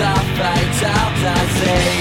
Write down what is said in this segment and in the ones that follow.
a fatal disease. I'm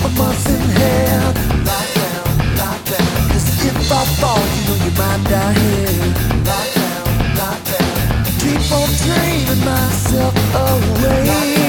I mustn't have Lie down, lie if I fall, you know you might die here. Lie down, lie down. Keep on dreaming myself away.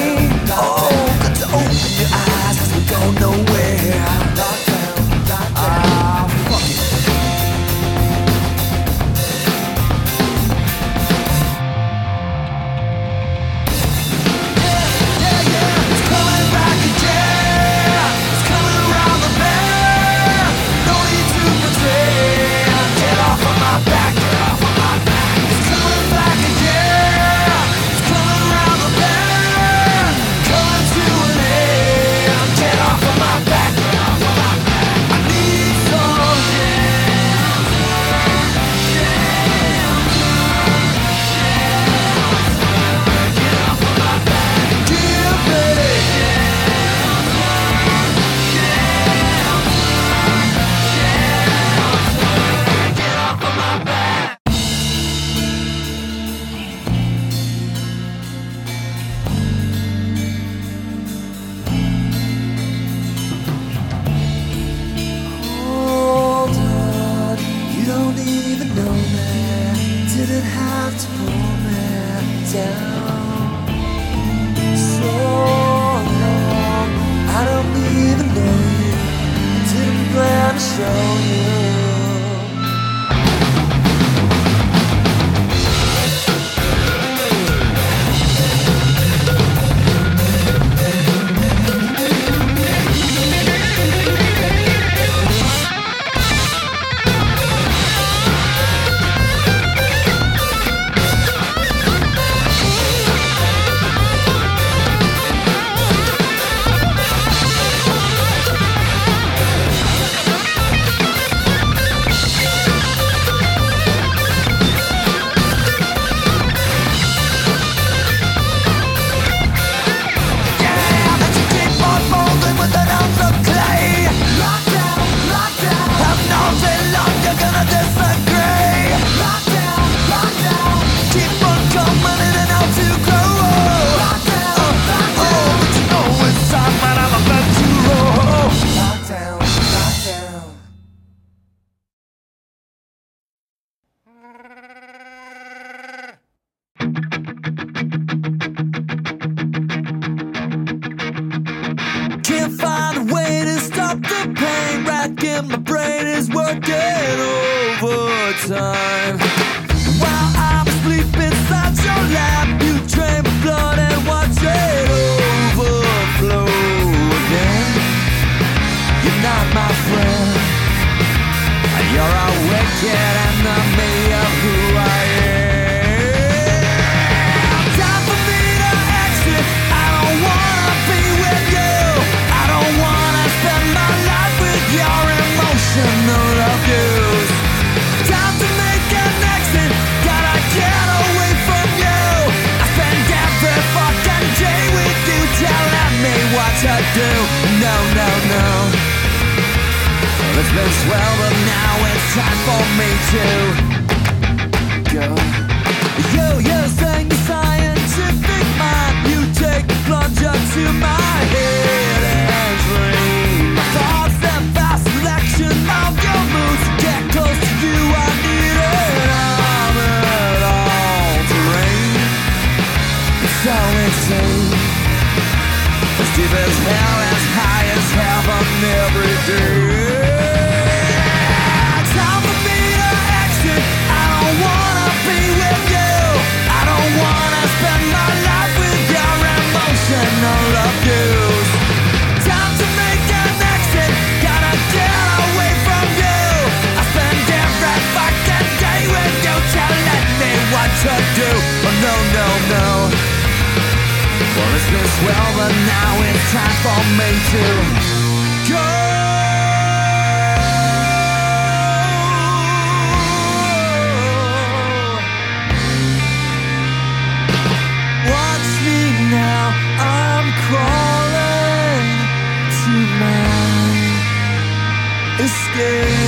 Escape.